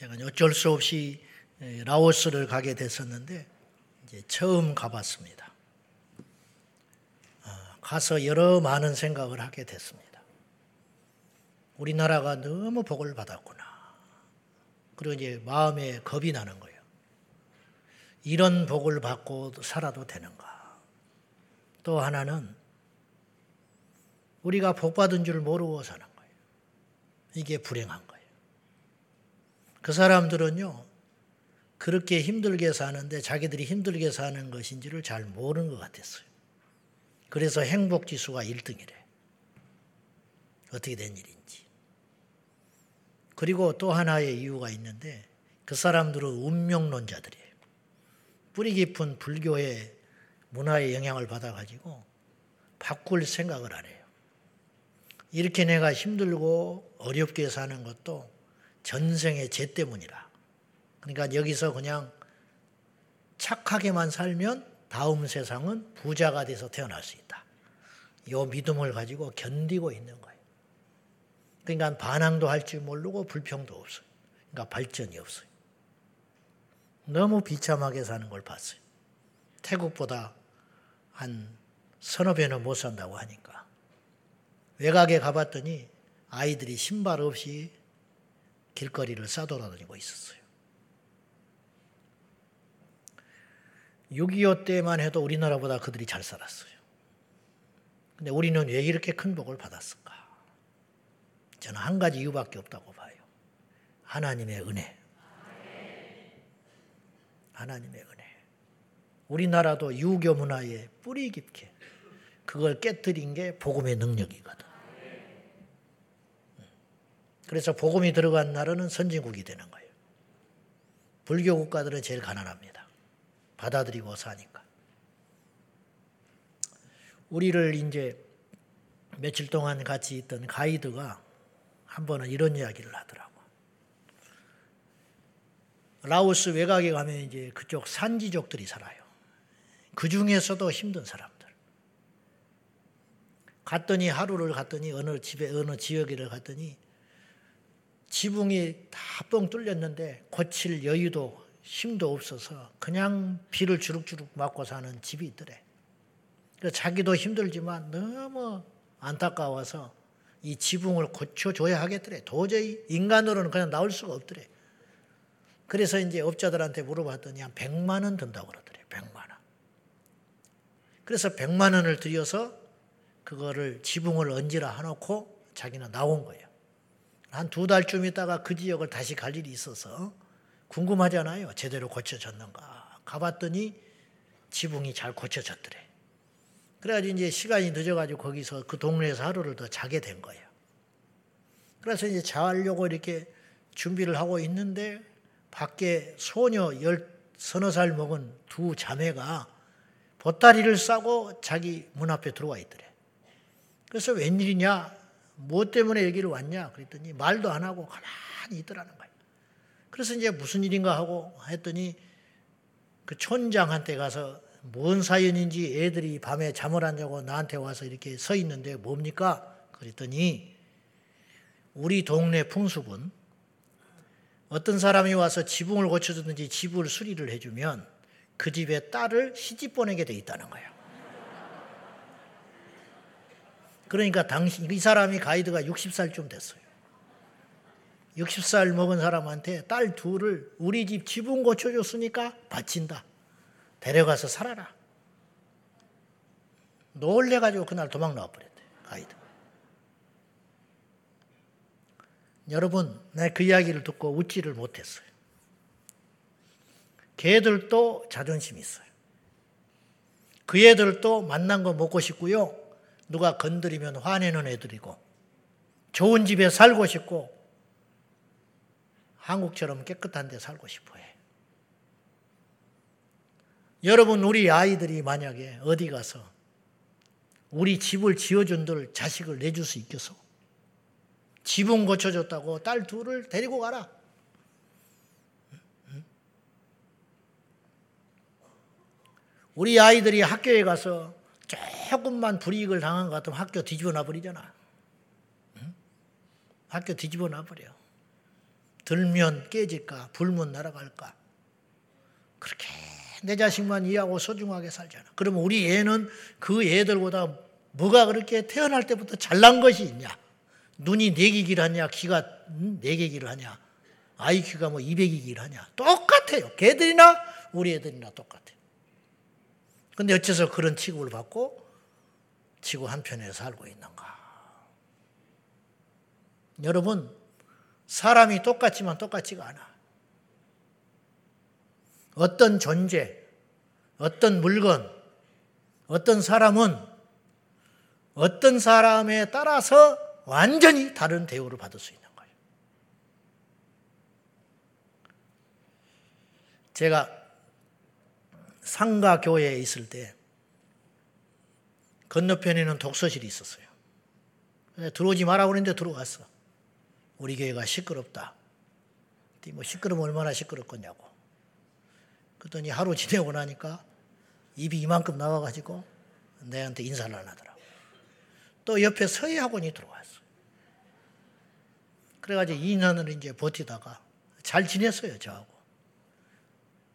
제가 어쩔 수 없이 라오스를 가게 됐었는데 이제 처음 가봤습니다. 아, 가서 여러 많은 생각을 하게 됐습니다. 우리나라가 너무 복을 받았구나. 그리고 이제 마음에 겁이 나는 거예요. 이런 복을 받고 살아도 되는가? 또 하나는 우리가 복 받은 줄 모르고 사는 거예요. 이게 불행한 거예요. 그 사람들은요, 그렇게 힘들게 사는데 자기들이 힘들게 사는 것인지를 잘 모르는 것 같았어요. 그래서 행복 지수가 1등이래. 어떻게 된 일인지. 그리고 또 하나의 이유가 있는데 그 사람들은 운명론자들이에요. 뿌리 깊은 불교의 문화의 영향을 받아가지고 바꿀 생각을 안 해요. 이렇게 내가 힘들고 어렵게 사는 것도 전생의 죄 때문이라. 그러니까 여기서 그냥 착하게만 살면 다음 세상은 부자가 돼서 태어날 수 있다. 이 믿음을 가지고 견디고 있는 거예요. 그러니까 반항도 할 줄 모르고 불평도 없어요. 그러니까 발전이 없어요. 너무 비참하게 사는 걸 봤어요. 태국보다 한 서너 배는 못 산다고 하니까. 외곽에 가봤더니 아이들이 신발 없이 길거리를 싸돌아다니고 있었어요. 6.25 때만 해도 우리나라보다 그들이 잘 살았어요. 근데 우리는 왜 이렇게 큰 복을 받았을까? 저는 한 가지 이유밖에 없다고 봐요. 하나님의 은혜. 하나님의 은혜. 우리나라도 유교 문화에 뿌리 깊게 그걸 깨뜨린 게 복음의 능력이거든. 그래서 복음이 들어간 나라는 선진국이 되는 거예요. 불교 국가들은 제일 가난합니다. 받아들이고 사니까. 우리를 이제 며칠 동안 같이 있던 가이드가 한 번은 이런 이야기를 하더라고. 라오스 외곽에 가면 이제 그쪽 산지족들이 살아요. 그 중에서도 힘든 사람들. 갔더니 하루를 갔더니 어느 집에 어느 지역에를 갔더니 지붕이 다 뻥 뚫렸는데 고칠 여유도 힘도 없어서 그냥 비를 주룩주룩 맞고 사는 집이 있더래. 그래서 자기도 힘들지만 너무 안타까워서 이 지붕을 고쳐줘야 하겠더래. 도저히 인간으로는 그냥 나올 수가 없더래. 그래서 이제 업자들한테 물어봤더니 한 100만 원 든다고 그러더래. 100만 원. 그래서 100만 원을 들여서 그거를 지붕을 얹으라 해놓고 자기는 나온 거예요. 한 두 달쯤 있다가 그 지역을 다시 갈 일이 있어서 궁금하잖아요. 제대로 고쳐졌는가. 가봤더니 지붕이 잘 고쳐졌더래. 그래가지고 이제 시간이 늦어가지고 거기서 그 동네에서 하루를 더 자게 된 거예요. 그래서 이제 자려고 이렇게 준비를 하고 있는데 밖에 소녀 열 서너 살 먹은 두 자매가 보따리를 싸고 자기 문 앞에 들어와 있더래. 그래서 웬일이냐? 뭐 때문에 여기를 왔냐? 그랬더니 말도 안 하고 가만히 있더라는 거예요. 그래서 이제 무슨 일인가 하고 했더니 그 촌장한테 가서 뭔 사연인지 애들이 밤에 잠을 안 자고 나한테 와서 이렇게 서 있는데 뭡니까? 그랬더니 우리 동네 풍습은 어떤 사람이 와서 지붕을 고쳐주든지 집을 수리를 해주면 그 집에 딸을 시집 보내게 돼 있다는 거예요. 그러니까 당신, 이 사람이 가이드가 60살쯤 됐어요. 60살 먹은 사람한테 딸 둘을 우리 집 지붕 고쳐줬으니까 바친다. 데려가서 살아라. 놀래가지고 그날 도망 나와버렸대, 가이드. 여러분, 내 그 이야기를 듣고 웃지를 못했어요. 개들도 자존심이 있어요. 그 애들도 만난 거 먹고 싶고요. 누가 건드리면 화내는 애들이고, 좋은 집에 살고 싶고, 한국처럼 깨끗한 데 살고 싶어 해. 여러분, 우리 아이들이 만약에 어디 가서 우리 집을 지어준들 자식을 내줄 수 있겠어? 지붕 고쳐줬다고 딸 둘을 데리고 가라. 우리 아이들이 학교에 가서 조금만 불이익을 당한 것 같으면 학교 뒤집어 놔버리잖아. 학교 뒤집어 놔버려. 들면 깨질까? 불면 날아갈까? 그렇게 내 자식만 이해하고 소중하게 살잖아. 그러면 우리 애는 그 애들보다 뭐가 그렇게 태어날 때부터 잘난 것이 있냐? 눈이 네개길 하냐? 귀가 네개길 하냐? IQ가 뭐 200이길 하냐? 똑같아요. 걔들이나 우리 애들이나 똑같아요. 근데 어째서 그런 취급을 받고 지구 한편에 살고 있는가? 여러분, 사람이 똑같지만 똑같지가 않아. 어떤 존재, 어떤 물건, 어떤 사람은 어떤 사람에 따라서 완전히 다른 대우를 받을 수 있는 거예요. 제가 상가 교회에 있을 때 건너편에는 독서실이 있었어요. 들어오지 마라 그랬는데 들어갔어. 우리 교회가 시끄럽다. 뭐 시끄러면 얼마나 시끄럽겠냐고. 그랬더니 하루 지내고 나니까 입이 이만큼 나와가지고 내한테 인사를 안 하더라고. 또 옆에 서예학원이 들어왔어. 그래가지고 2년을 이제 버티다가 잘 지냈어요, 저하고.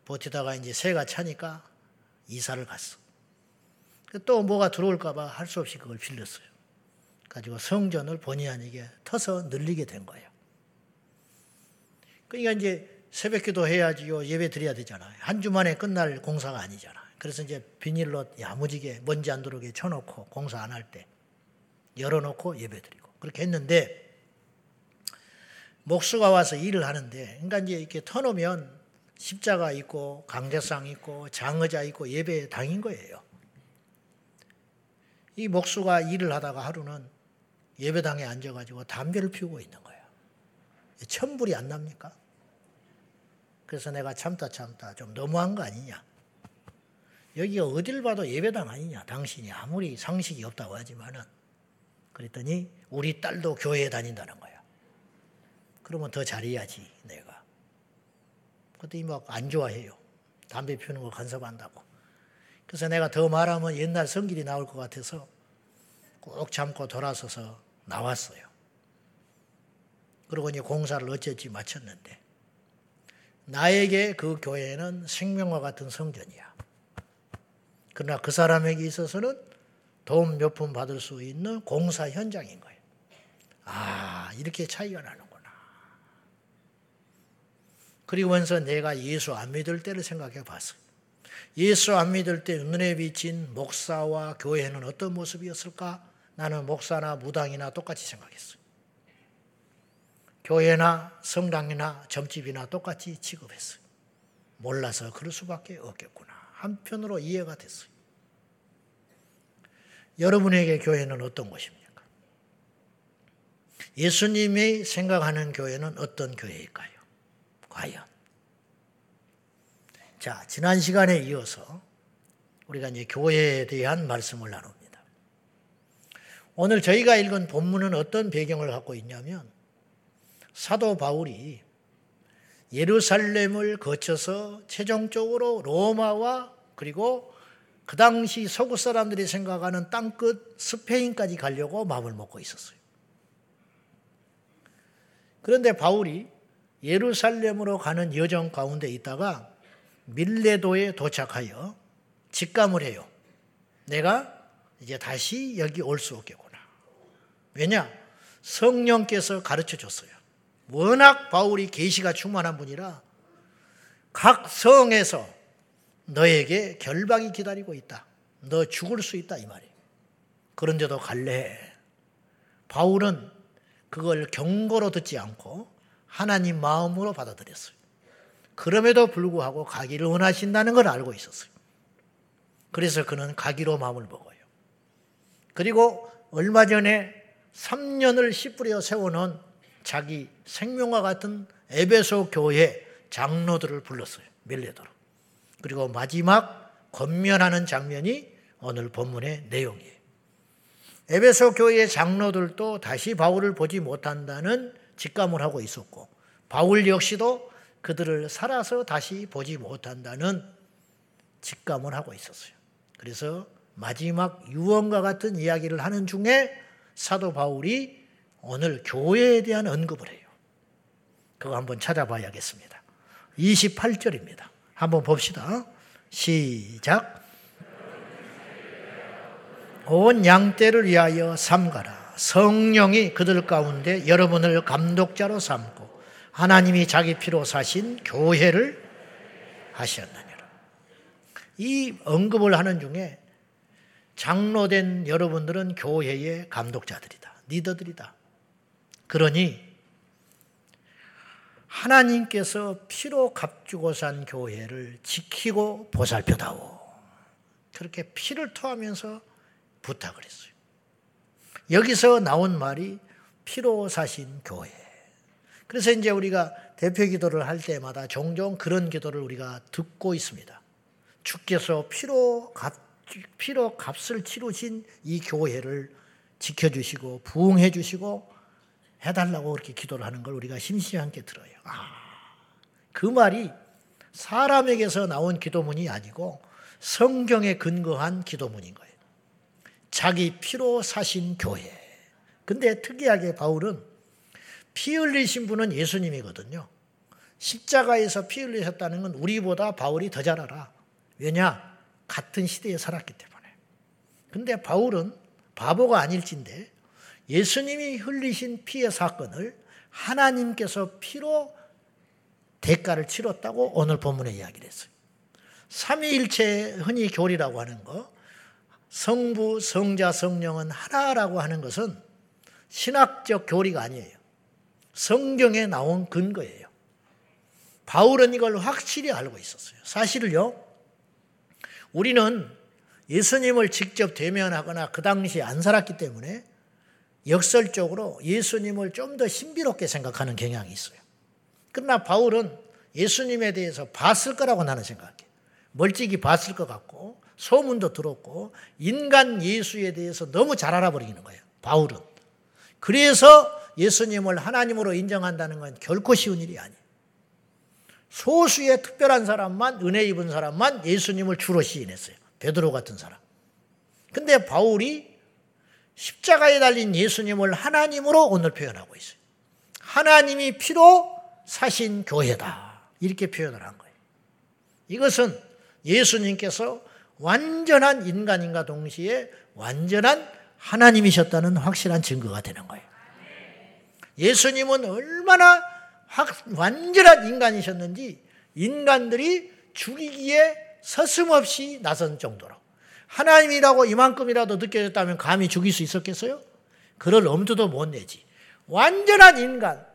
버티다가 이제 새가 차니까 이사를 갔어. 또 뭐가 들어올까봐 할 수 없이 그걸 빌렸어요. 가지고 성전을 본의 아니게 터서 늘리게 된 거예요. 그러니까 이제 새벽 기도 해야지요. 예배 드려야 되잖아요. 한 주만에 끝날 공사가 아니잖아. 그래서 이제 비닐로 야무지게 먼지 안 들어오게 쳐놓고 공사 안 할 때 열어놓고 예배 드리고 그렇게 했는데 목수가 와서 일을 하는데 그러니까 이제 이렇게 터놓으면 십자가 있고 강대상 있고 장의자 있고 예배 당인 거예요. 이 목수가 일을 하다가 하루는 예배당에 앉아가지고 담배를 피우고 있는 거예요. 천불이 안 납니까? 그래서 내가 참다 참다 좀 너무한 거 아니냐. 여기가 어딜 봐도 예배당 아니냐. 당신이 아무리 상식이 없다고 하지만은. 그랬더니 우리 딸도 교회에 다닌다는 거야. 그러면 더 잘해야지, 내가. 그랬더니 막 안 좋아해요. 담배 피우는 거 간섭한다고. 그래서 내가 더 말하면 옛날 성길이 나올 것 같아서 꼭 참고 돌아서서 나왔어요. 그리고 이제 공사를 어쨌지 마쳤는데 나에게 그 교회는 생명과 같은 성전이야. 그러나 그 사람에게 있어서는 도움 몇 푼 받을 수 있는 공사 현장인 거예요. 아, 이렇게 차이가 나는구나. 그리고면서 내가 예수 안 믿을 때를 생각해 봤어요. 예수 안 믿을 때 눈에 비친 목사와 교회는 어떤 모습이었을까? 나는 목사나 무당이나 똑같이 생각했어요. 교회나 성당이나 점집이나 똑같이 취급했어요. 몰라서 그럴 수밖에 없겠구나. 한편으로 이해가 됐어요. 여러분에게 교회는 어떤 곳입니까? 예수님이 생각하는 교회는 어떤 교회일까요? 과연? 자, 지난 시간에 이어서 우리가 이제 교회에 대한 말씀을 나눕니다. 오늘 저희가 읽은 본문은 어떤 배경을 갖고 있냐면 사도 바울이 예루살렘을 거쳐서 최종적으로 로마와 그리고 그 당시 서구 사람들이 생각하는 땅끝 스페인까지 가려고 마음을 먹고 있었어요. 그런데 바울이 예루살렘으로 가는 여정 가운데 있다가 밀레도에 도착하여 직감을 해요. 내가 이제 다시 여기 올 수 없겠구나. 왜냐? 성령께서 가르쳐 줬어요. 워낙 바울이 계시가 충만한 분이라 각 성에서 너에게 결박이 기다리고 있다. 너 죽을 수 있다 이 말이에요. 그런데도 갈래. 바울은 그걸 경고로 듣지 않고 하나님 마음으로 받아들였어요. 그럼에도 불구하고 가기를 원하신다는 걸 알고 있었어요. 그래서 그는 가기로 마음을 먹어요. 그리고 얼마 전에 3년을 씨 뿌려 세워놓은 자기 생명과 같은 에베소 교회 장로들을 불렀어요. 밀레도로. 그리고 마지막 권면하는 장면이 오늘 본문의 내용이에요. 에베소 교회의 장로들도 다시 바울을 보지 못한다는 직감을 하고 있었고 바울 역시도 그들을 살아서 다시 보지 못한다는 직감을 하고 있었어요. 그래서 마지막 유언과 같은 이야기를 하는 중에 사도 바울이 오늘 교회에 대한 언급을 해요. 그거 한번 찾아봐야겠습니다. 28절입니다. 한번 봅시다. 시작. 온 양떼를 위하여 삼가라. 성령이 그들 가운데 여러분을 감독자로 삼고 하나님이 자기 피로 사신 교회를 하셨느니라. 이 언급을 하는 중에 장로된 여러분들은 교회의 감독자들이다. 리더들이다. 그러니 하나님께서 피로 값주고 산 교회를 지키고 보살펴다오. 그렇게 피를 토하면서 부탁을 했어요. 여기서 나온 말이 피로 사신 교회. 그래서 이제 우리가 대표 기도를 할 때마다 종종 그런 기도를 우리가 듣고 있습니다. 주께서 피로 값, 피로 값을 치르신 이 교회를 지켜주시고 부흥해 주시고 해달라고 그렇게 기도를 하는 걸 우리가 심심하게 들어요. 아, 그 말이 사람에게서 나온 기도문이 아니고 성경에 근거한 기도문인 거예요. 자기 피로 사신 교회. 근데 특이하게 바울은 피 흘리신 분은 예수님이거든요. 십자가에서 피 흘리셨다는 건 우리보다 바울이 더 잘 알아. 왜냐? 같은 시대에 살았기 때문에. 근데 바울은 바보가 아닐진데 예수님이 흘리신 피의 사건을 하나님께서 피로 대가를 치렀다고 오늘 본문에 이야기를 했어요. 삼위일체 흔히 교리라고 하는 거, 성부, 성자, 성령은 하나라고 하는 것은 신학적 교리가 아니에요. 성경에 나온 근거예요. 바울은 이걸 확실히 알고 있었어요. 사실을요, 우리는 예수님을 직접 대면하거나 그 당시에 안 살았기 때문에 역설적으로 예수님을 좀 더 신비롭게 생각하는 경향이 있어요. 그러나 바울은 예수님에 대해서 봤을 거라고 나는 생각해. 멀찍이 봤을 것 같고 소문도 들었고 인간 예수에 대해서 너무 잘 알아버리는 거예요. 바울은. 그래서 예수님을 하나님으로 인정한다는 건 결코 쉬운 일이 아니에요. 소수의 특별한 사람만 은혜 입은 사람만 예수님을 주로 시인했어요. 베드로 같은 사람. 근데 바울이 십자가에 달린 예수님을 하나님으로 오늘 표현하고 있어요. 하나님이 피로 사신 교회다. 이렇게 표현을 한 거예요. 이것은 예수님께서 완전한 인간인가 동시에 완전한 하나님이셨다는 확실한 증거가 되는 거예요. 예수님은 얼마나 완전한 인간이셨는지 인간들이 죽이기에 서슴없이 나선 정도로 하나님이라고 이만큼이라도 느껴졌다면 감히 죽일 수 있었겠어요? 그럴 엄두도 못 내지. 완전한 인간,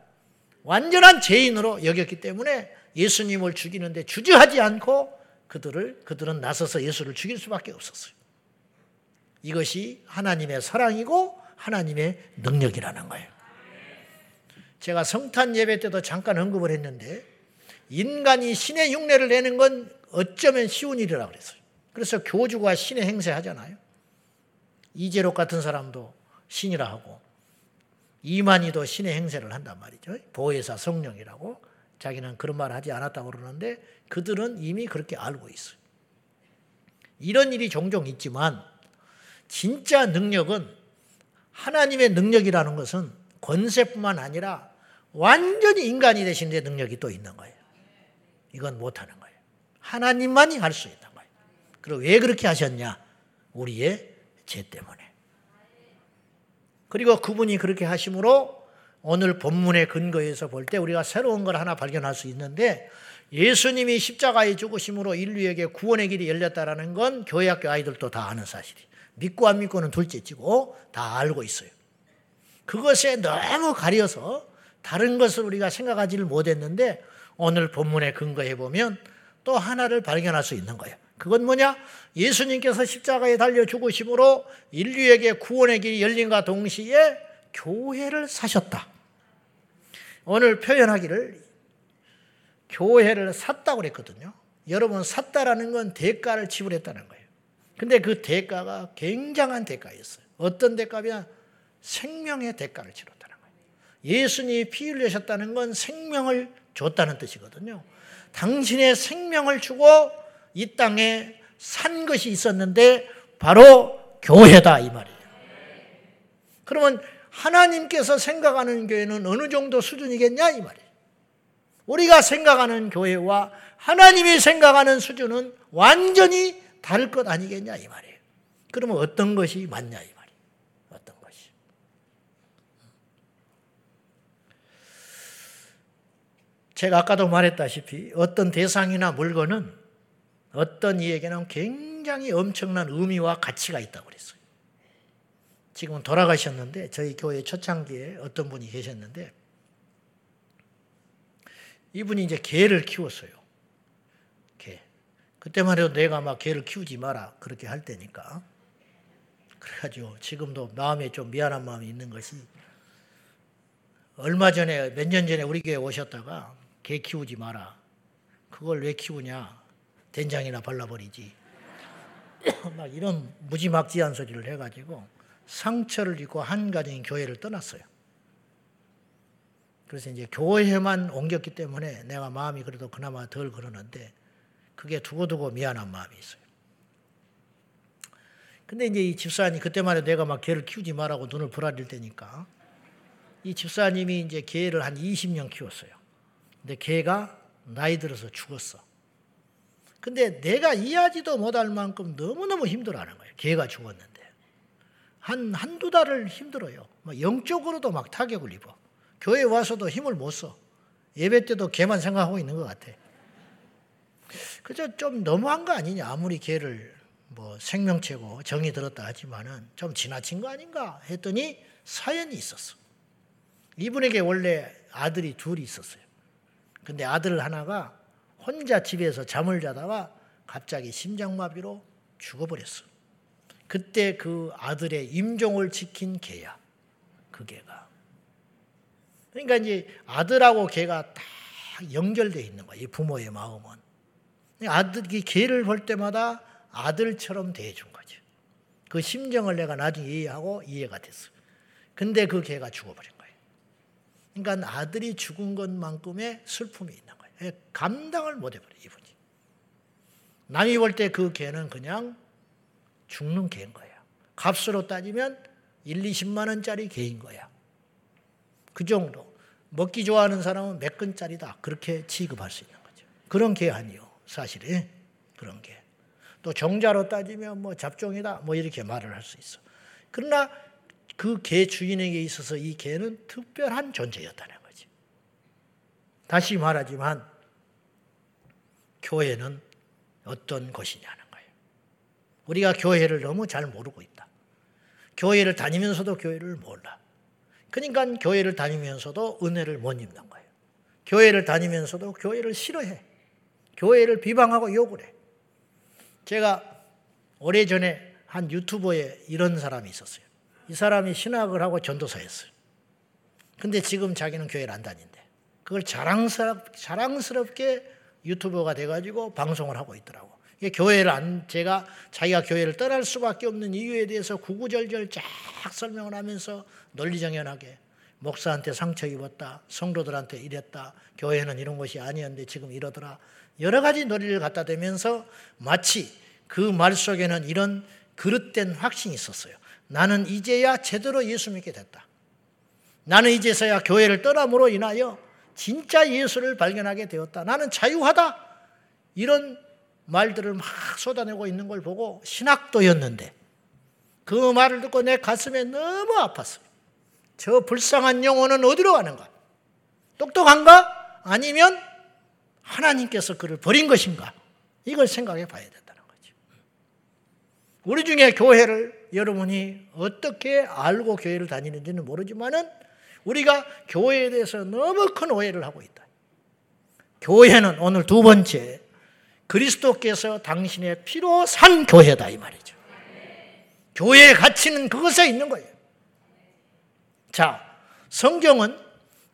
완전한 죄인으로 여겼기 때문에 예수님을 죽이는데 주저하지 않고 그들을 그들은 나서서 예수를 죽일 수밖에 없었어요. 이것이 하나님의 사랑이고 하나님의 능력이라는 거예요. 제가 성탄 예배 때도 잠깐 언급을 했는데 인간이 신의 흉내를 내는 건 어쩌면 쉬운 일이라 그랬어요. 그래서 교주가 신의 행세 하잖아요. 이재록 같은 사람도 신이라 하고 이만희도 신의 행세를 한단 말이죠. 보혜사 성령이라고 자기는 그런 말 하지 않았다고 그러는데 그들은 이미 그렇게 알고 있어요. 이런 일이 종종 있지만 진짜 능력은 하나님의 능력이라는 것은 권세뿐만 아니라 완전히 인간이 되신 데 능력이 또 있는 거예요. 이건 못하는 거예요. 하나님만이 할 수 있는 거예요. 그리고 왜 그렇게 하셨냐? 우리의 죄 때문에. 그리고 그분이 그렇게 하심으로 오늘 본문의 근거에서 볼 때 우리가 새로운 걸 하나 발견할 수 있는데 예수님이 십자가에 죽으심으로 인류에게 구원의 길이 열렸다라는 건 교회 학교 아이들도 다 아는 사실이. 믿고 안 믿고는 둘째치고 다 알고 있어요. 그것에 너무 가려서 다른 것을 우리가 생각하지를 못했는데 오늘 본문에 근거해 보면 또 하나를 발견할 수 있는 거예요. 그건 뭐냐? 예수님께서 십자가에 달려 죽으심으로 인류에게 구원의 길이 열린과 동시에 교회를 사셨다. 오늘 표현하기를 교회를 샀다고 그랬거든요. 여러분 샀다라는 건 대가를 지불했다는 거예요. 근데 그 대가가 굉장한 대가였어요. 어떤 대가냐? 생명의 대가를 치렀다는 거예요. 예수님이 피 흘리셨다는 건 생명을 줬다는 뜻이거든요. 당신의 생명을 주고 이 땅에 산 것이 있었는데 바로 교회다 이 말이에요. 그러면 하나님께서 생각하는 교회는 어느 정도 수준이겠냐 이 말이에요. 우리가 생각하는 교회와 하나님이 생각하는 수준은 완전히 다를 것 아니겠냐 이 말이에요. 그러면 어떤 것이 맞냐 이 말이에요. 어떤 것이. 제가 아까도 말했다시피 어떤 대상이나 물건은 어떤 이에게는 굉장히 엄청난 의미와 가치가 있다고 그랬어요. 지금은 돌아가셨는데 저희 교회 초창기에 어떤 분이 계셨는데 이분이 이제 개를 키웠어요. 개. 그때만 해도 내가 막 개를 키우지 마라 그렇게 할 때니까. 그래가지고 지금도 마음에 좀 미안한 마음이 있는 것이 얼마 전에 몇 년 전에 우리 교회 오셨다가 개 키우지 마라. 그걸 왜 키우냐? 된장이나 발라버리지. 막 이런 무지막지한 소리를 해가지고 상처를 입고 한 가정이 교회를 떠났어요. 그래서 이제 교회만 옮겼기 때문에 내가 마음이 그래도 그나마 덜 그러는데 그게 두고두고 미안한 마음이 있어요. 근데 이제 이 집사님 그때만 해도 내가 막 개를 키우지 말라고 눈을 부라릴 때니까 이 집사님이 이제 개를 한 20년 키웠어요. 근데 개가 나이 들어서 죽었어. 근데 내가 이해하지도 못할 만큼 너무너무 힘들어하는 거예요. 개가 죽었는데. 한, 한두 달을 힘들어요. 영적으로도 막 타격을 입어. 교회 와서도 힘을 못 써. 예배 때도 걔만 생각하고 있는 것 같아. 그저 좀 너무한 거 아니냐. 아무리 걔를 뭐 생명체고 정이 들었다 하지만은 좀 지나친 거 아닌가 했더니 사연이 있었어. 이분에게 원래 아들이 둘이 있었어요. 근데 아들 하나가 혼자 집에서 잠을 자다가 갑자기 심장마비로 죽어버렸어. 그때 그 아들의 임종을 지킨 개야. 그 개가. 그러니까 이제 아들하고 개가 다 연결되어 있는 거야. 이 부모의 마음은. 아들, 이 개를 볼 때마다 아들처럼 대해준 거죠. 그 심정을 내가 나중에 이해하고 이해가 됐어. 근데 그 개가 죽어버린 거예요. 그러니까 아들이 죽은 것만큼의 슬픔이 있는 거예요. 예, 감당을 못 해버려, 이분이. 남이 볼 때 그 개는 그냥 죽는 개인 거야. 값으로 따지면 1, 20만 원짜리 개인 거야. 그 정도. 먹기 좋아하는 사람은 몇 근짜리다. 그렇게 취급할 수 있는 거죠. 그런 개 아니요. 사실은. 그런 개. 또 정자로 따지면 뭐 잡종이다. 뭐 이렇게 말을 할 수 있어. 그러나 그 개 주인에게 있어서 이 개는 특별한 존재였다는 거지. 다시 말하지만 교회는 어떤 것이냐는 거예요. 우리가 교회를 너무 잘 모르고 있다. 교회를 다니면서도 교회를 몰라. 그러니까 교회를 다니면서도 은혜를 못 입는 거예요. 교회를 다니면서도 교회를 싫어해. 교회를 비방하고 욕을 해. 제가 오래전에 한 유튜버에 이런 사람이 있었어요. 이 사람이 신학을 하고 전도사였어요. 근데 지금 자기는 교회를 안 다닌대. 그걸 자랑스럽, 자랑스럽게 유튜버가 돼가지고 방송을 하고 있더라고. 교회를 안, 제가 자기가 교회를 떠날 수밖에 없는 이유에 대해서 구구절절 쫙 설명을 하면서 논리정연하게 목사한테 상처 입었다. 성도들한테 이랬다. 교회는 이런 것이 아니었는데 지금 이러더라. 여러 가지 논리를 갖다 대면서 마치 그 말 속에는 이런 그릇된 확신이 있었어요. 나는 이제야 제대로 예수 믿게 됐다. 나는 이제서야 교회를 떠남으로 인하여 진짜 예수를 발견하게 되었다. 나는 자유하다. 이런 말들을 막 쏟아내고 있는 걸 보고 신학도였는데 그 말을 듣고 내 가슴에 너무 아팠어요. 저 불쌍한 영혼은 어디로 가는가? 똑똑한가? 아니면 하나님께서 그를 버린 것인가? 이걸 생각해 봐야 된다는 거죠. 우리 중에 교회를 여러분이 어떻게 알고 교회를 다니는지는 모르지만은 우리가 교회에 대해서 너무 큰 오해를 하고 있다. 교회는 오늘 두 번째 그리스도께서 당신의 피로 산 교회다 이 말이죠. 교회의 가치는 그것에 있는 거예요. 자, 성경은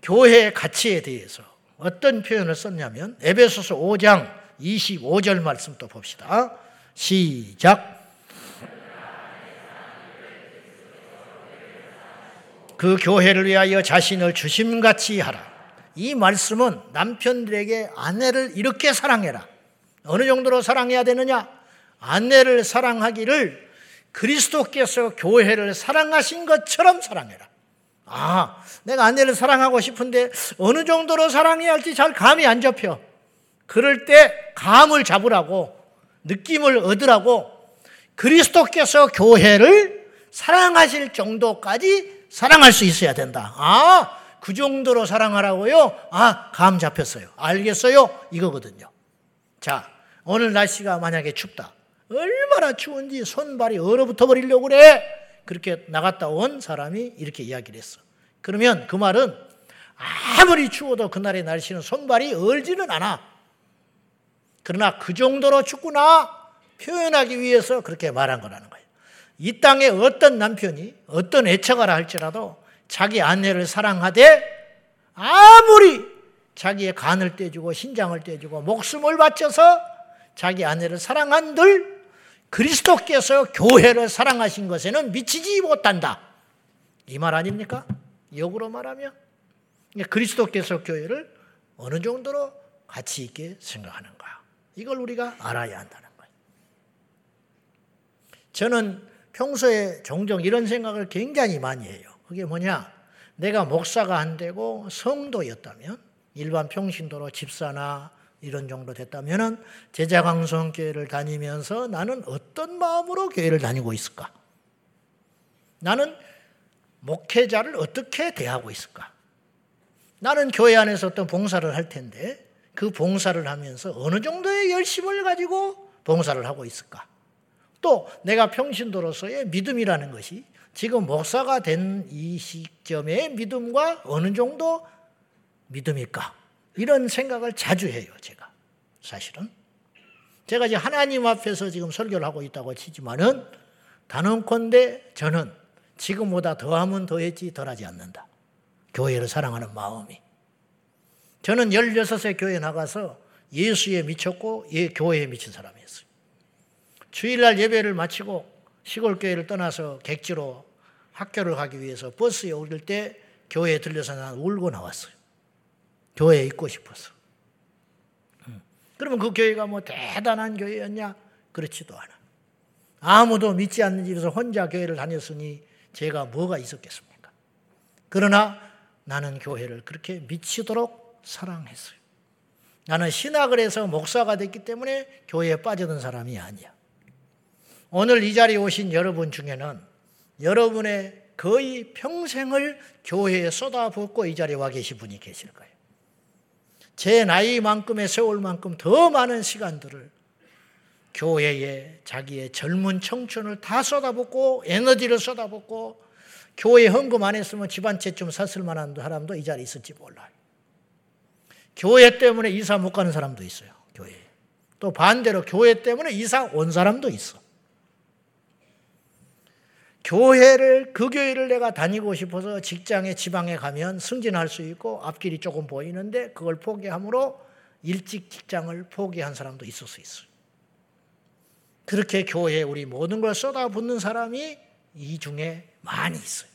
교회의 가치에 대해서 어떤 표현을 썼냐면 에베소서 5장 25절 말씀 또 봅시다. 시작. 그 교회를 위하여 자신을 주심같이 하라. 이 말씀은 남편들에게 아내를 이렇게 사랑해라. 어느 정도로 사랑해야 되느냐? 아내를 사랑하기를 그리스도께서 교회를 사랑하신 것처럼 사랑해라. 아, 내가 아내를 사랑하고 싶은데 어느 정도로 사랑해야 할지 잘 감이 안 잡혀. 그럴 때 감을 잡으라고 느낌을 얻으라고 그리스도께서 교회를 사랑하실 정도까지 사랑할 수 있어야 된다. 아, 그 정도로 사랑하라고요? 아, 감 잡혔어요. 알겠어요? 이거거든요. 자, 오늘 날씨가 만약에 춥다. 얼마나 추운지 손발이 얼어붙어 버리려고 그래. 그렇게 나갔다 온 사람이 이렇게 이야기를 했어. 그러면 그 말은 아무리 추워도 그날의 날씨는 손발이 얼지는 않아. 그러나 그 정도로 춥구나 표현하기 위해서 그렇게 말한 거라는 거예요. 이 땅에 어떤 남편이 어떤 애처가라 할지라도 자기 아내를 사랑하되 아무리 자기의 간을 떼주고 신장을 떼주고 목숨을 바쳐서 자기 아내를 사랑한들 그리스도께서 교회를 사랑하신 것에는 미치지 못한다. 이 말 아닙니까? 역으로 말하면 그리스도께서 교회를 어느 정도로 가치 있게 생각하는가. 이걸 우리가 알아야 한다는 거예요. 저는 평소에 종종 이런 생각을 굉장히 많이 해요. 그게 뭐냐? 내가 목사가 안 되고 성도였다면 일반 평신도로 집사나 이런 정도 됐다면 제자강성교회를 다니면서 나는 어떤 마음으로 교회를 다니고 있을까? 나는 목회자를 어떻게 대하고 있을까? 나는 교회 안에서 어떤 봉사를 할 텐데 그 봉사를 하면서 어느 정도의 열심을 가지고 봉사를 하고 있을까? 또 내가 평신도로서의 믿음이라는 것이 지금 목사가 된 이 시점의 믿음과 어느 정도 믿음일까? 이런 생각을 자주 해요, 제가. 사실은. 제가 이제 하나님 앞에서 지금 설교를 하고 있다고 치지만은 단언컨대 저는 지금보다 더하면 더했지 덜하지 않는다. 교회를 사랑하는 마음이. 저는 16세 교회 나가서 예수에 미쳤고 예, 교회에 미친 사람이었어요. 주일날 예배를 마치고 시골 교회를 떠나서 객지로 학교를 가기 위해서 버스에 오를 때 교회에 들려서 난 울고 나왔어요. 교회에 있고 싶어서. 그러면 그 교회가 뭐 대단한 교회였냐? 그렇지도 않아. 아무도 믿지 않는 집에서 혼자 교회를 다녔으니 제가 뭐가 있었겠습니까? 그러나 나는 교회를 그렇게 미치도록 사랑했어요. 나는 신학을 해서 목사가 됐기 때문에 교회에 빠져든 사람이 아니야. 오늘 이 자리에 오신 여러분 중에는 여러분의 거의 평생을 교회에 쏟아붓고 이 자리에 와 계신 분이 계실 거예요. 제 나이만큼의 세월만큼 더 많은 시간들을 교회에 자기의 젊은 청춘을 다 쏟아붓고 에너지를 쏟아붓고 교회 헌금 안 했으면 집 한채좀 샀을 만한 사람도 이 자리에 있을지 몰라요. 교회 때문에 이사 못 가는 사람도 있어요. 교회. 또 반대로 교회 때문에 이사 온 사람도 있어. 교회를 그 교회를 내가 다니고 싶어서 직장에 지방에 가면 승진할 수 있고 앞길이 조금 보이는데 그걸 포기함으로 일찍 직장을 포기한 사람도 있을 수 있어요. 그렇게 교회에 우리 모든 걸 쏟아붓는 사람이 이 중에 많이 있어요.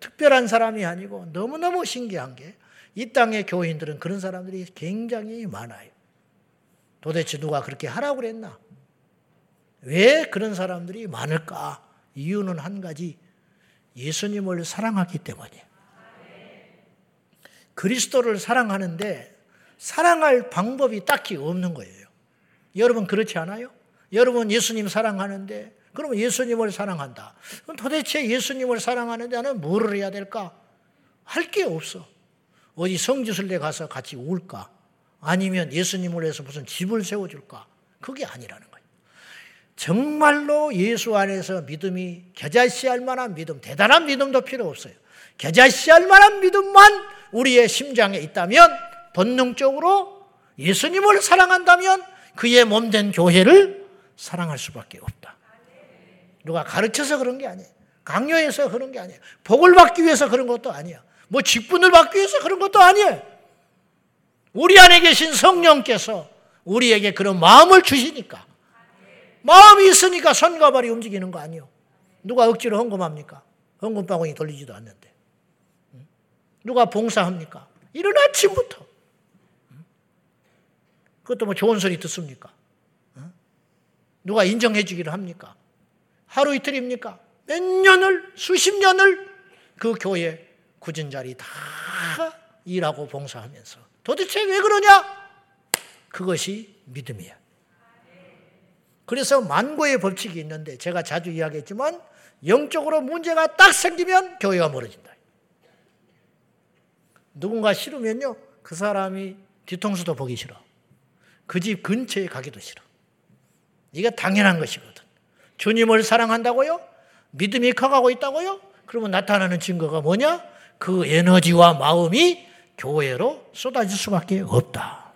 특별한 사람이 아니고 너무너무 신기한 게 이 땅의 교인들은 그런 사람들이 굉장히 많아요. 도대체 누가 그렇게 하라고 그랬나? 왜 그런 사람들이 많을까? 이유는 한 가지. 예수님을 사랑하기 때문이에요. 그리스도를 사랑하는데 사랑할 방법이 딱히 없는 거예요. 여러분 그렇지 않아요? 여러분 예수님 사랑하는데 그러면 예수님을 사랑한다. 그럼 도대체 예수님을 사랑하는데 나는 뭐를 해야 될까? 할 게 없어. 어디 성지순례 가서 같이 울까? 아니면 예수님을 위해서 무슨 집을 세워줄까? 그게 아니라는. 정말로 예수 안에서 믿음이 겨자씨할 만한 믿음, 대단한 믿음도 필요 없어요. 겨자씨할 만한 믿음만 우리의 심장에 있다면 본능적으로 예수님을 사랑한다면 그의 몸된 교회를 사랑할 수밖에 없다. 누가 가르쳐서 그런 게 아니에요. 강요해서 그런 게 아니에요. 복을 받기 위해서 그런 것도 아니야. 뭐 직분을 받기 위해서 그런 것도 아니에요. 우리 안에 계신 성령께서 우리에게 그런 마음을 주시니까. 마음이 있으니까 손과 발이 움직이는 거 아니요. 누가 억지로 헌금합니까? 헌금 바구니 돌리지도 않는데. 누가 봉사합니까? 이른 아침부터. 그것도 뭐 좋은 소리 듣습니까? 누가 인정해 주기를 합니까? 하루 이틀입니까? 몇 년을, 수십 년을 그 교회 굳은 자리 다 일하고 봉사하면서 도대체 왜 그러냐? 그것이 믿음이야. 그래서 만고의 법칙이 있는데 제가 자주 이야기했지만 영적으로 문제가 딱 생기면 교회가 멀어진다. 누군가 싫으면요. 그 사람이 뒤통수도 보기 싫어. 그 집 근처에 가기도 싫어. 이게 당연한 것이거든. 주님을 사랑한다고요? 믿음이 커가고 있다고요? 그러면 나타나는 증거가 뭐냐? 그 에너지와 마음이 교회로 쏟아질 수밖에 없다.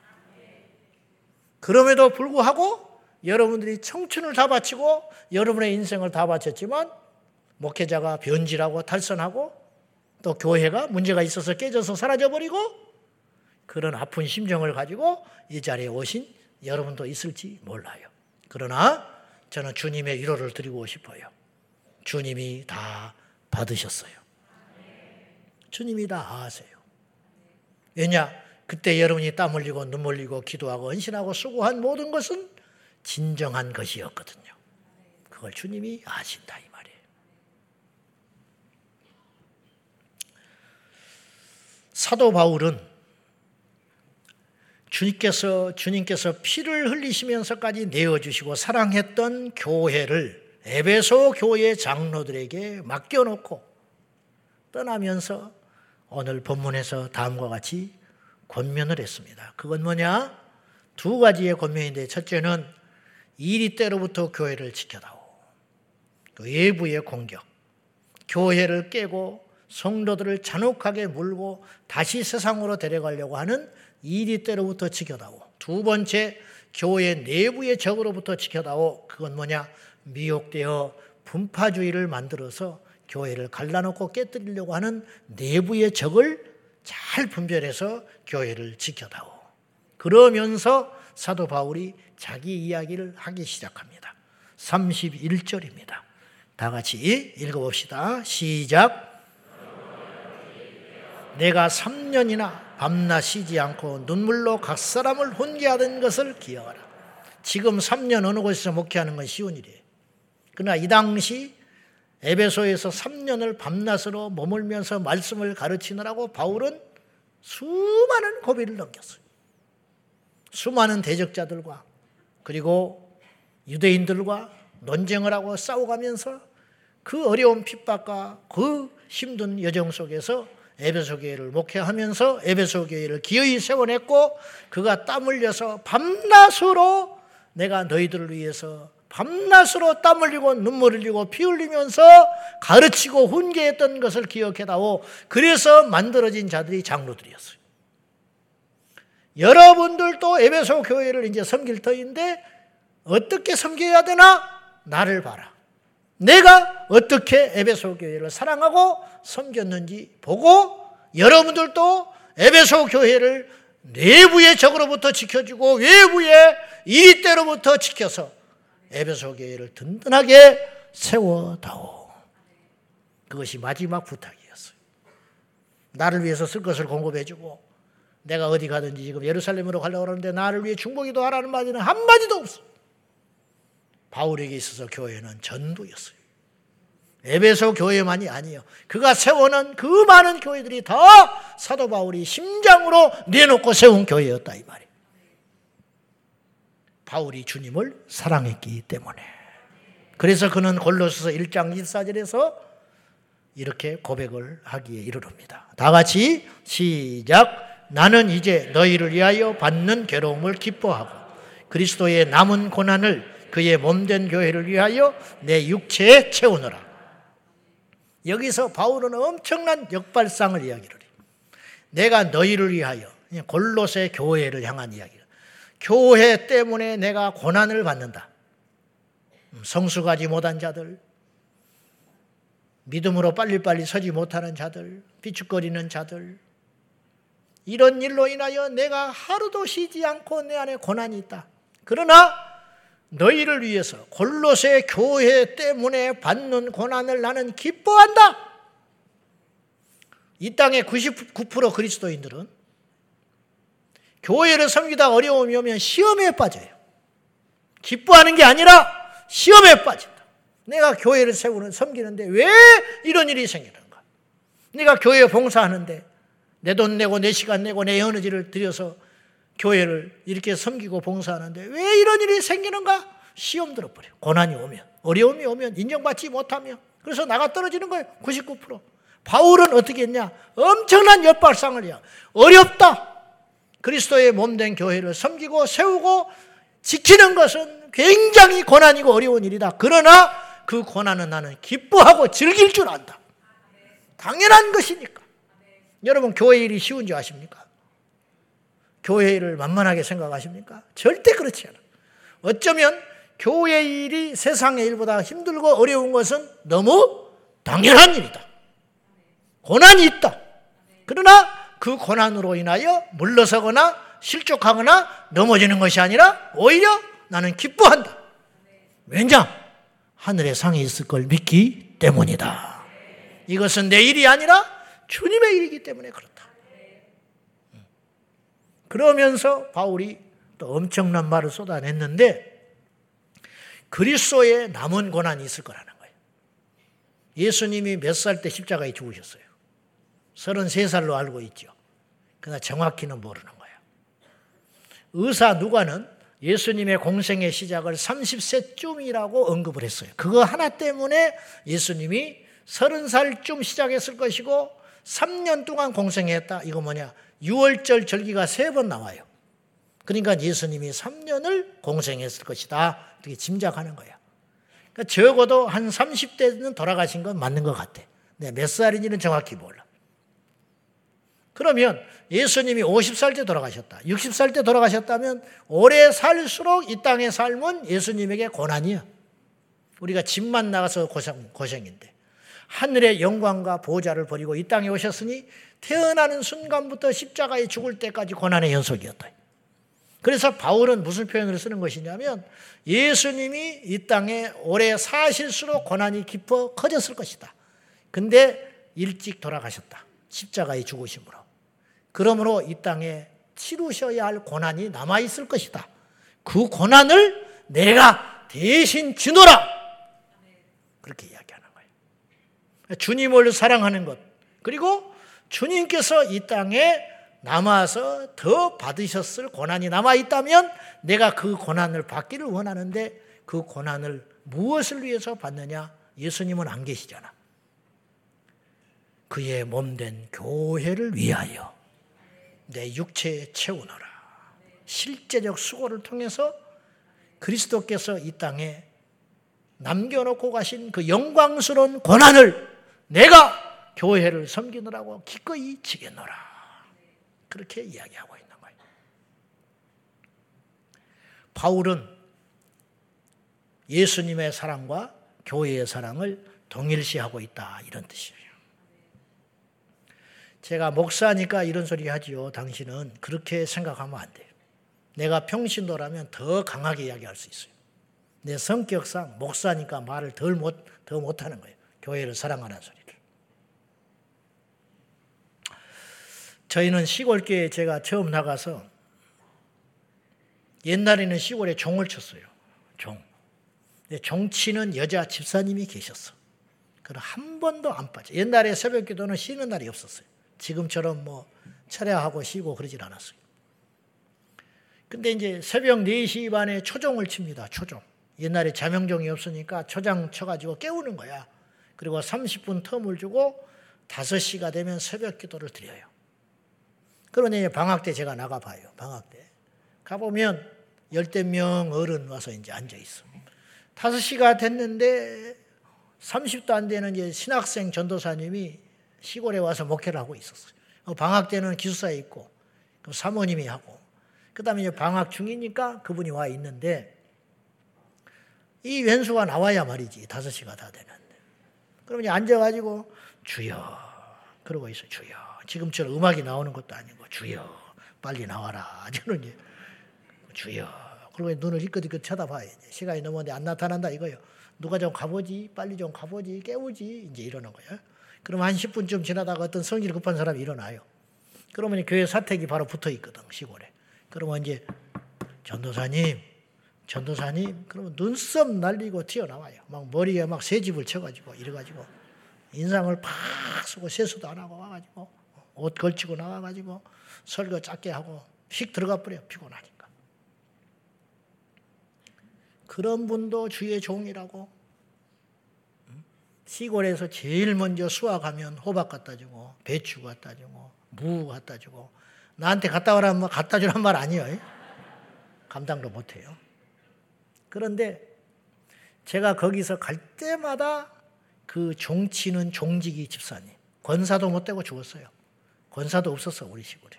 그럼에도 불구하고 여러분들이 청춘을 다 바치고 여러분의 인생을 다 바쳤지만 목회자가 변질하고 탈선하고 또 교회가 문제가 있어서 깨져서 사라져버리고 그런 아픈 심정을 가지고 이 자리에 오신 여러분도 있을지 몰라요. 그러나 저는 주님의 위로를 드리고 싶어요. 주님이 다 받으셨어요. 주님이 다 아세요. 왜냐? 그때 여러분이 땀 흘리고 눈물 흘리고 기도하고 헌신하고 수고한 모든 것은 진정한 것이었거든요. 그걸 주님이 아신다 이 말이에요. 사도 바울은 주님께서 주님께서 피를 흘리시면서까지 내어 주시고 사랑했던 교회를 에베소 교회 장로들에게 맡겨 놓고 떠나면서 오늘 본문에서 다음과 같이 권면을 했습니다. 그건 뭐냐? 두 가지의 권면인데 첫째는 이리 때로부터 교회를 지켜다오. 그 외부의 공격, 교회를 깨고 성도들을 잔혹하게 물고 다시 세상으로 데려가려고 하는 이리 때로부터 지켜다오. 두 번째, 교회 내부의 적으로부터 지켜다오. 그건 뭐냐? 미혹되어 분파주의를 만들어서 교회를 갈라놓고 깨뜨리려고 하는 내부의 적을 잘 분별해서 교회를 지켜다오. 그러면서 사도 바울이 자기 이야기를 하기 시작합니다. 31절입니다. 다 같이 읽어봅시다. 시작. 내가 3년이나 밤낮 쉬지 않고 눈물로 각 사람을 훈계하던 것을 기억하라. 지금 3년 어느 곳에서 목회하는 건 쉬운 일이에요. 그러나 이 당시 에베소에서 3년을 밤낮으로 머물면서 말씀을 가르치느라고 바울은 수많은 고비를 넘겼어요. 수많은 대적자들과 그리고 유대인들과 논쟁을 하고 싸워가면서 그 어려운 핍박과 그 힘든 여정 속에서 에베소 교회를 목회하면서 에베소 교회를 기어이 세워냈고 그가 땀 흘려서 밤낮으로 내가 너희들을 위해서 밤낮으로 땀 흘리고 눈물 흘리고 피 흘리면서 가르치고 훈계했던 것을 기억해다오. 그래서 만들어진 자들이 장로들이었어요. 여러분들도 에베소 교회를 이제 섬길 터인데 어떻게 섬겨야 되나? 나를 봐라. 내가 어떻게 에베소 교회를 사랑하고 섬겼는지 보고 여러분들도 에베소 교회를 내부의 적으로부터 지켜주고 외부의 이때로부터 지켜서 에베소 교회를 든든하게 세워다오. 그것이 마지막 부탁이었어요. 나를 위해서 쓸 것을 공급해주고 내가 어디 가든지 지금 예루살렘으로 가려고 하는데 나를 위해 중보기도 하라는 말은 한마디도 없어. 바울에게 있어서 교회는 전부였어요. 에베소 교회만이 아니에요. 그가 세워놓은 그 많은 교회들이 다 사도 바울이 심장으로 내놓고 세운 교회였다 이 말이에요. 바울이 주님을 사랑했기 때문에. 그래서 그는 골로새서 1장 1사절에서 이렇게 고백을 하기에 이르릅니다. 다 같이 시작. 나는 이제 너희를 위하여 받는 괴로움을 기뻐하고 그리스도의 남은 고난을 그의 몸된 교회를 위하여 내 육체에 채우느라. 여기서 바울은 엄청난 역발상을 이야기를 해요. 내가 너희를 위하여 골로새 교회를 향한 이야기. 교회 때문에 내가 고난을 받는다. 음, 성숙하지 못한 자들, 믿음으로 빨리빨리 서지 못하는 자들, 비축거리는 자들, 이런 일로 인하여 내가 하루도 쉬지 않고 내 안에 고난이 있다. 그러나 너희를 위해서 골로새 교회 때문에 받는 고난을 나는 기뻐한다. 이 땅의 99% 그리스도인들은 교회를 섬기다 어려움이 오면 시험에 빠져요. 기뻐하는 게 아니라 시험에 빠진다. 내가 교회를 세우는 섬기는데 왜 이런 일이 생기는가? 네가 교회 봉사하는데 내 돈 내고 내 시간 내고 내 에너지를 들여서 교회를 이렇게 섬기고 봉사하는데 왜 이런 일이 생기는가? 시험 들어버려. 고난이 오면, 어려움이 오면, 인정받지 못하면. 그래서 나가 떨어지는 거예요. 99%. 바울은 어떻게 했냐? 엄청난 역발상을 해요. 어렵다. 그리스도의 몸된 교회를 섬기고 세우고 지키는 것은 굉장히 고난이고 어려운 일이다. 그러나 그 고난은 나는 기뻐하고 즐길 줄 안다. 당연한 것이니까. 여러분 교회 일이 쉬운 줄 아십니까? 교회 일을 만만하게 생각하십니까? 절대 그렇지 않아. 어쩌면 교회 일이 세상의 일보다 힘들고 어려운 것은 너무 당연한 일이다. 고난이 있다. 그러나 그 고난으로 인하여 물러서거나 실족하거나 넘어지는 것이 아니라 오히려 나는 기뻐한다. 왜냐? 하늘의 상에 있을 걸 믿기 때문이다. 이것은 내 일이 아니라 주님의 일이기 때문에 그렇다. 그러면서 바울이 또 엄청난 말을 쏟아냈는데 그리스도의 남은 고난이 있을 거라는 거예요. 예수님이 몇 살 때 십자가에 죽으셨어요? 33살로 알고 있죠. 그러나 정확히는 모르는 거예요. 의사 누가는 예수님의 공생의 시작을 30세쯤이라고 언급을 했어요. 그거 하나 때문에 예수님이 30살쯤 시작했을 것이고 3년 동안 공생했다. 이거 뭐냐? 6월절 절기가 세 번 나와요. 그러니까 예수님이 3년을 공생했을 것이다. 이렇게 짐작하는 거예요. 그러니까 적어도 한 30대는 돌아가신 건 맞는 것 같아. 네, 몇 살인지는 정확히 몰라. 그러면 예수님이 50살 때 돌아가셨다. 60살 때 돌아가셨다면 오래 살수록 이 땅의 삶은 예수님에게 고난이야. 우리가 집만 나가서 고생, 고생인데. 하늘의 영광과 보좌를 버리고 이 땅에 오셨으니 태어나는 순간부터 십자가에 죽을 때까지 고난의 연속이었다. 그래서 바울은 무슨 표현을 쓰는 것이냐면 예수님이 이 땅에 오래 사실수록 고난이 깊어 커졌을 것이다. 근데 일찍 돌아가셨다. 십자가에 죽으심으로. 그러므로 이 땅에 치르셔야 할 고난이 남아 있을 것이다. 그 고난을 내가 대신 주노라. 그렇게 거예요. 주님을 사랑하는 것. 그리고 주님께서 이 땅에 남아서 더 받으셨을 고난이 남아 있다면 내가 그 고난을 받기를 원하는데 그 고난을 무엇을 위해서 받느냐? 예수님은 안 계시잖아. 그의 몸된 교회를 위하여 내 육체에 채우노라. 실제적 수고를 통해서 그리스도께서 이 땅에 남겨놓고 가신 그 영광스러운 고난을 내가 교회를 섬기느라고 기꺼이 지겠노라. 그렇게 이야기하고 있는 거예요. 바울은 예수님의 사랑과 교회의 사랑을 동일시하고 있다. 이런 뜻이에요. 제가 목사니까 이런 소리 하지요. 당신은 그렇게 생각하면 안 돼요. 내가 평신도라면 더 강하게 이야기할 수 있어요. 내 성격상 목사니까 말을 덜 못, 더 못하는 거예요. 교회를 사랑하는 소리를. 저희는 시골교회 제가 처음 나가서 옛날에는 시골에 종을 쳤어요. 종. 종치는 여자 집사님이 계셨어. 그럼 한 번도 안 빠져. 옛날에 새벽 기도는 쉬는 날이 없었어요. 지금처럼 뭐 철야하고 쉬고 그러질 않았어요. 근데 이제 새벽 4시 반에 초종을 칩니다. 초종. 옛날에 자명종이 없으니까 초장 쳐가지고 깨우는 거야. 그리고 30분 텀을 주고 5시가 되면 새벽 기도를 드려요. 그러니 방학 때 제가 나가봐요. 방학 때. 가보면 열대 명 어른 와서 이제 앉아있어. 5시가 됐는데 30도 안 되는 이제 신학생 전도사님이 시골에 와서 목회를 하고 있었어요. 어, 방학 때는 기숙사에 있고 그 사모님이 하고 그 다음에 방학 중이니까 그분이 와 있는데 이 왼수가 나와야 말이지 다섯 시가 다 되는데 그러면 앉아가지고 주여 그러고 있어 주여 지금처럼 음악이 나오는 것도 아니고 주여 빨리 나와라. 저는 이제 주여. 그리고 눈을 희끗희끗 쳐다봐요. 시간이 넘었는데 안 나타난다 이거요. 누가 좀 가보지? 빨리 좀 가보지? 깨우지? 이제 이러는 거예요. 그러면 한 10분쯤 지나다가 어떤 성질 급한 사람이 일어나요. 그러면 교회 사택이 바로 붙어 있거든, 시골에. 그러면 이제 전도사님, 전도사님, 그러면 눈썹 날리고 튀어나와요. 막 머리에 막 새집을 쳐가지고 이래가지고 인상을 팍 쓰고 세수도 안 하고 와가지고 옷 걸치고 나와가지고 설교 짧게 하고 휙 들어가 버려 피곤하니까. 그런 분도 주의 종이라고 시골에서 제일 먼저 수확하면 호박 갖다 주고 배추 갖다 주고 무 갖다 주고 나한테 갖다 오라면 뭐 갖다 주란 말 아니에요. 감당도 못해요. 그런데 제가 거기서 갈 때마다 그 종치는 종직이 집사님 권사도 못 되고 죽었어요. 권사도 없었어 우리 시골에.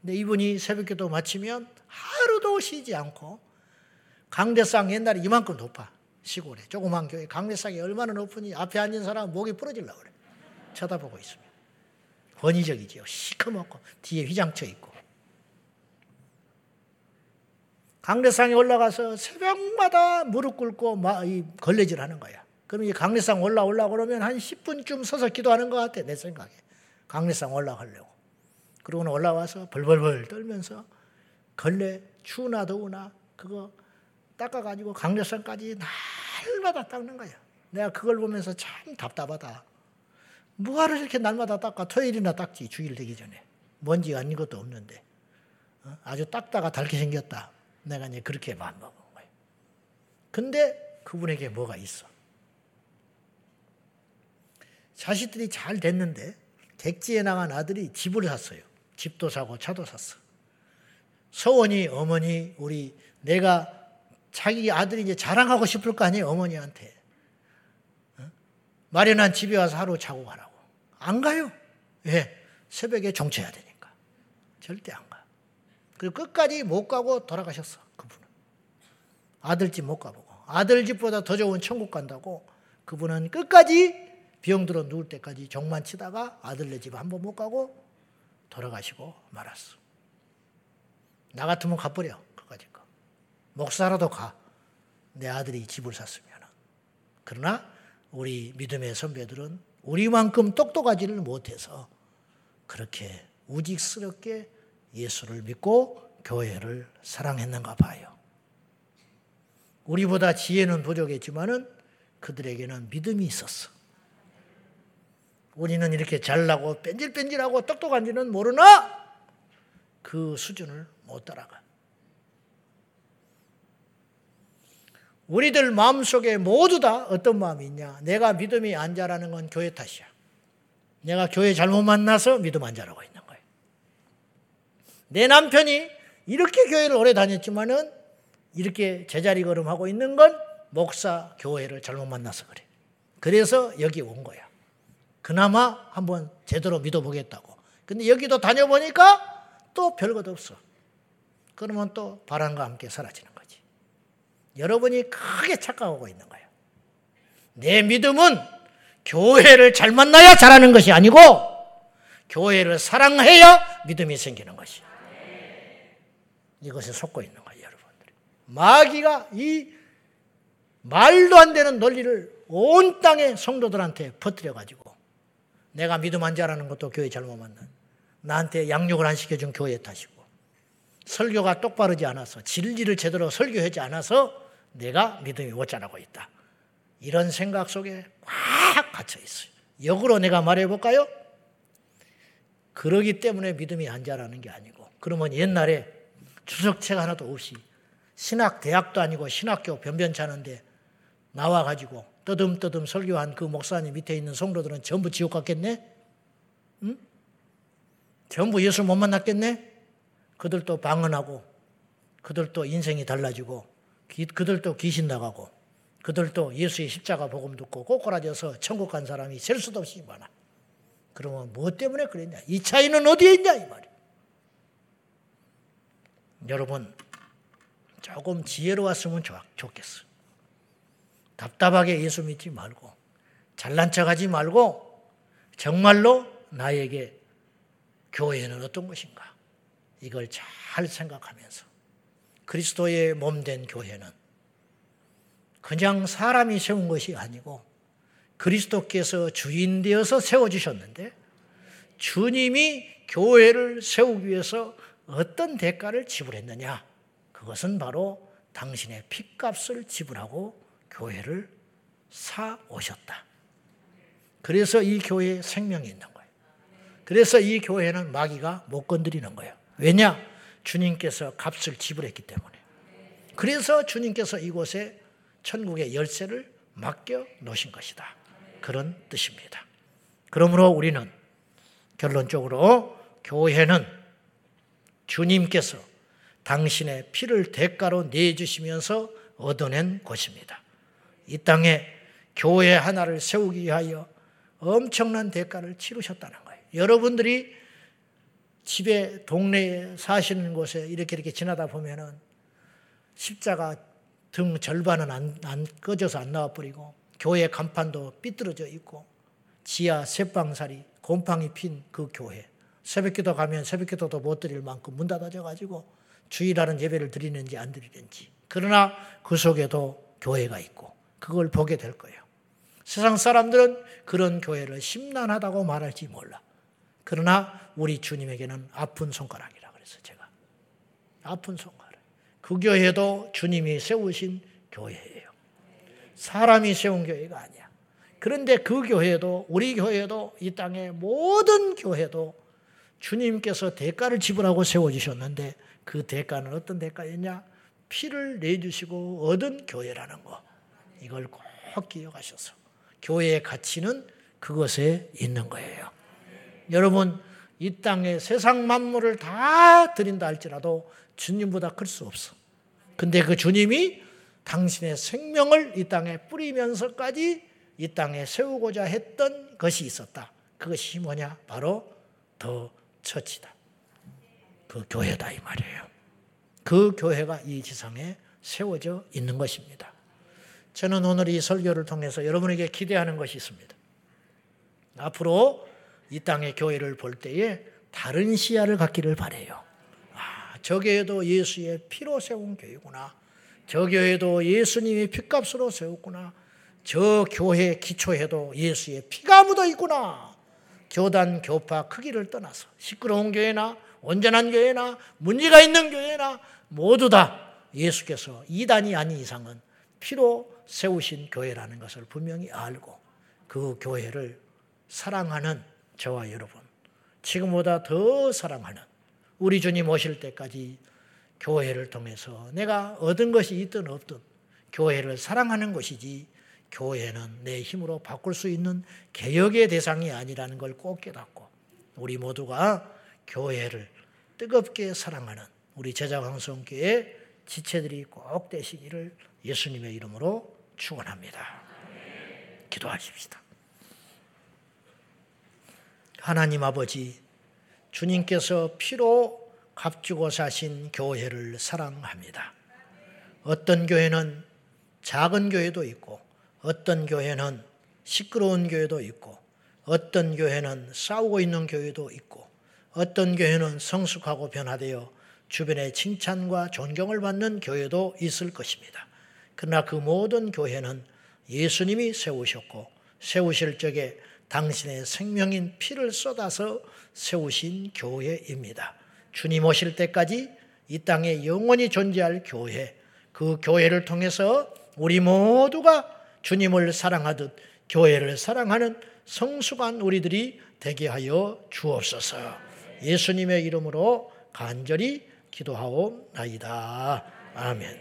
근데 이분이 새벽기도 마치면 하루도 쉬지 않고 강대상 옛날에 이만큼 높아 시골에 조그만 교회 강대상이 얼마나 높으니 앞에 앉은 사람 목이 부러질라 그래. 쳐다보고 있으면 권위적이지요. 시커멓고 뒤에 휘장쳐 있고. 강대상에 올라가서 새벽마다 무릎 꿇고 걸레질 하는 거야. 그럼 이 강례상 올라 올라 그러면 한 10분쯤 서서 기도하는 것 같아 내 생각에. 강례상 올라가려고. 그러고 올라와서 벌벌벌 떨면서 걸레 추우나 더우나 그거 닦아가지고 강례상까지 날마다 닦는 거야. 내가 그걸 보면서 참 답답하다. 뭐하러 이렇게 날마다 닦아 토요일이나 닦지 주일 되기 전에 먼지 아닌 것도 없는데 어? 아주 닦다가 닳게 생겼다. 내가 이제 그렇게 마음먹은 거예요. 근데 그분에게 뭐가 있어? 자식들이 잘 됐는데 객지에 나간 아들이 집을 샀어요. 집도 사고 차도 샀어. 서원이 어머니 우리 내가 자기 아들이 이제 자랑하고 싶을 거 아니에요 어머니한테 어? 마련한 집에 와서 하루 자고 가라고 안 가요. 왜? 새벽에 종쳐야 되니까 절대 안 가. 그리고 끝까지 못 가고 돌아가셨어 그분은 아들 집 못 가보고 아들 집보다 더 좋은 천국 간다고 그분은 끝까지 병 들어 누울 때까지 종만 치다가 아들네 집 한 번 못 가고 돌아가시고 말았어. 나 같으면 가버려. 그까지 거. 목사라도 가. 내 아들이 집을 샀으면. 그러나 우리 믿음의 선배들은 우리만큼 똑똑하지를 못해서 그렇게 우직스럽게 예수를 믿고 교회를 사랑했는가 봐요. 우리보다 지혜는 부족했지만은 그들에게는 믿음이 있었어. 우리는 이렇게 잘나고 뺀질뺀질하고 똑똑한지는 모르나 그 수준을 못 따라가. 우리들 마음속에 모두 다 어떤 마음이 있냐? 내가 믿음이 안 자라는 건 교회 탓이야. 내가 교회 잘못 만나서 믿음 안 자라고 있는 거예요. 내 남편이 이렇게 교회를 오래 다녔지만은 이렇게 제자리 걸음하고 있는 건 목사 교회를 잘못 만나서 그래. 그래서 여기 온 거야. 그나마 한번 제대로 믿어보겠다고. 근데 여기도 다녀보니까 또 별것 없어. 그러면 또 바람과 함께 사라지는 거지. 여러분이 크게 착각하고 있는 거예요. 내 믿음은 교회를 잘 만나야 잘하는 것이 아니고 교회를 사랑해야 믿음이 생기는 것이. 이것에 속고 있는 거예요, 여러분들. 마귀가 이 말도 안 되는 논리를 온 땅의 성도들한테 퍼뜨려 가지고 내가 믿음 안 자라는 것도 교회 잘못 만난. 나한테 양육을 안 시켜준 교회 탓이고. 설교가 똑바르지 않아서, 진리를 제대로 설교하지 않아서 내가 믿음이 못 자라고 있다. 이런 생각 속에 꽉 갇혀 있어요. 역으로 내가 말해 볼까요? 그러기 때문에 믿음이 안 자라는 게 아니고, 그러면 옛날에 주석책 하나도 없이 신학 대학도 아니고 신학교 변변찮은데 나와 가지고 떠듬떠듬 설교한 그 목사님 밑에 있는 성도들은 전부 지옥 갔겠네? 응? 전부 예수 못 만났겠네? 그들도 방언하고, 그들도 인생이 달라지고, 그들도 귀신 나가고, 그들도 예수의 십자가 복음 듣고 꼬꾸라져서 천국 간 사람이 셀 수도 없이 많아. 그러면 뭐 때문에 그랬냐? 이 차이는 어디에 있냐? 이 말이야. 여러분, 조금 지혜로웠으면 좋겠어. 답답하게 예수 믿지 말고 잘난 척하지 말고 정말로 나에게 교회는 어떤 것인가 이걸 잘 생각하면서 그리스도의 몸 된 교회는 그냥 사람이 세운 것이 아니고 그리스도께서 주인 되어서 세워주셨는데 주님이 교회를 세우기 위해서 어떤 대가를 지불했느냐? 그것은 바로 당신의 핏값을 지불하고 교회를 사 오셨다. 그래서 이 교회에 생명이 있는 거예요. 그래서 이 교회는 마귀가 못 건드리는 거예요. 왜냐? 주님께서 값을 지불했기 때문에. 그래서 주님께서 이곳에 천국의 열쇠를 맡겨 놓으신 것이다. 그런 뜻입니다. 그러므로 우리는 결론적으로 교회는 주님께서 당신의 피를 대가로 내주시면서 얻어낸 것입니다. 이 땅에 교회 하나를 세우기 위하여 엄청난 대가를 치르셨다는 거예요. 여러분들이 집에 동네에 사시는 곳에 이렇게 이렇게 지나다 보면은 십자가 등 절반은 안, 안 꺼져서 안 나와버리고 교회 간판도 삐뚤어져 있고 지하 쇠방살이 곰팡이 핀 그 교회 새벽기도 가면 새벽기도도 못 드릴 만큼 문 닫아져 가지고 주일하는 예배를 드리는지 안 드리는지 그러나 그 속에도 교회가 있고 그걸 보게 될 거예요. 세상 사람들은 그런 교회를 심란하다고 말할지 몰라. 그러나 우리 주님에게는 아픈 손가락이라 그래서 제가 아픈 손가락. 그 교회도 주님이 세우신 교회예요. 사람이 세운 교회가 아니야. 그런데 그 교회도 우리 교회도 이 땅의 모든 교회도 주님께서 대가를 지불하고 세워주셨는데 그 대가는 어떤 대가였냐? 피를 내주시고 얻은 교회라는 거. 이걸 꼭 기억하셔서 교회의 가치는 그것에 있는 거예요. 여러분 이 땅에 세상 만물을 다 드린다 할지라도 주님보다 클 수 없어. 근데 그 주님이 당신의 생명을 이 땅에 뿌리면서까지 이 땅에 세우고자 했던 것이 있었다. 그것이 뭐냐? 바로 더 처치다. 그 교회다 이 말이에요. 그 교회가 이 지상에 세워져 있는 것입니다. 저는 오늘 이 설교를 통해서 여러분에게 기대하는 것이 있습니다. 앞으로 이 땅의 교회를 볼 때에 다른 시야를 갖기를 바래요. 아, 저 교회도 예수의 피로 세운 교회구나. 저 교회도 예수님이 피값으로 세웠구나. 저 교회 기초에도 예수의 피가 묻어 있구나. 교단, 교파 크기를 떠나서 시끄러운 교회나 온전한 교회나 문제가 있는 교회나 모두 다 예수께서 이단이 아닌 이상은 피로 세우신 교회라는 것을 분명히 알고 그 교회를 사랑하는 저와 여러분, 지금보다 더 사랑하는 우리 주님 오실 때까지 교회를 통해서 내가 얻은 것이 있든 없든 교회를 사랑하는 것이지 교회는 내 힘으로 바꿀 수 있는 개혁의 대상이 아니라는 걸 꼭 깨닫고 우리 모두가 교회를 뜨겁게 사랑하는 우리 제자광성교회 지체들이 꼭 되시기를 예수님의 이름으로 축원합니다. 기도하십시다. 하나님 아버지 주님께서 피로 값주고 사신 교회를 사랑합니다. 어떤 교회는 작은 교회도 있고 어떤 교회는 시끄러운 교회도 있고 어떤 교회는 싸우고 있는 교회도 있고 어떤 교회는 성숙하고 변화되어 주변의 칭찬과 존경을 받는 교회도 있을 것입니다. 그러나 그 모든 교회는 예수님이 세우셨고 세우실 적에 당신의 생명인 피를 쏟아서 세우신 교회입니다. 주님 오실 때까지 이 땅에 영원히 존재할 교회, 그 교회를 통해서 우리 모두가 주님을 사랑하듯 교회를 사랑하는 성숙한 우리들이 되게 하여 주옵소서. 예수님의 이름으로 간절히 기도하옵나이다. 아멘.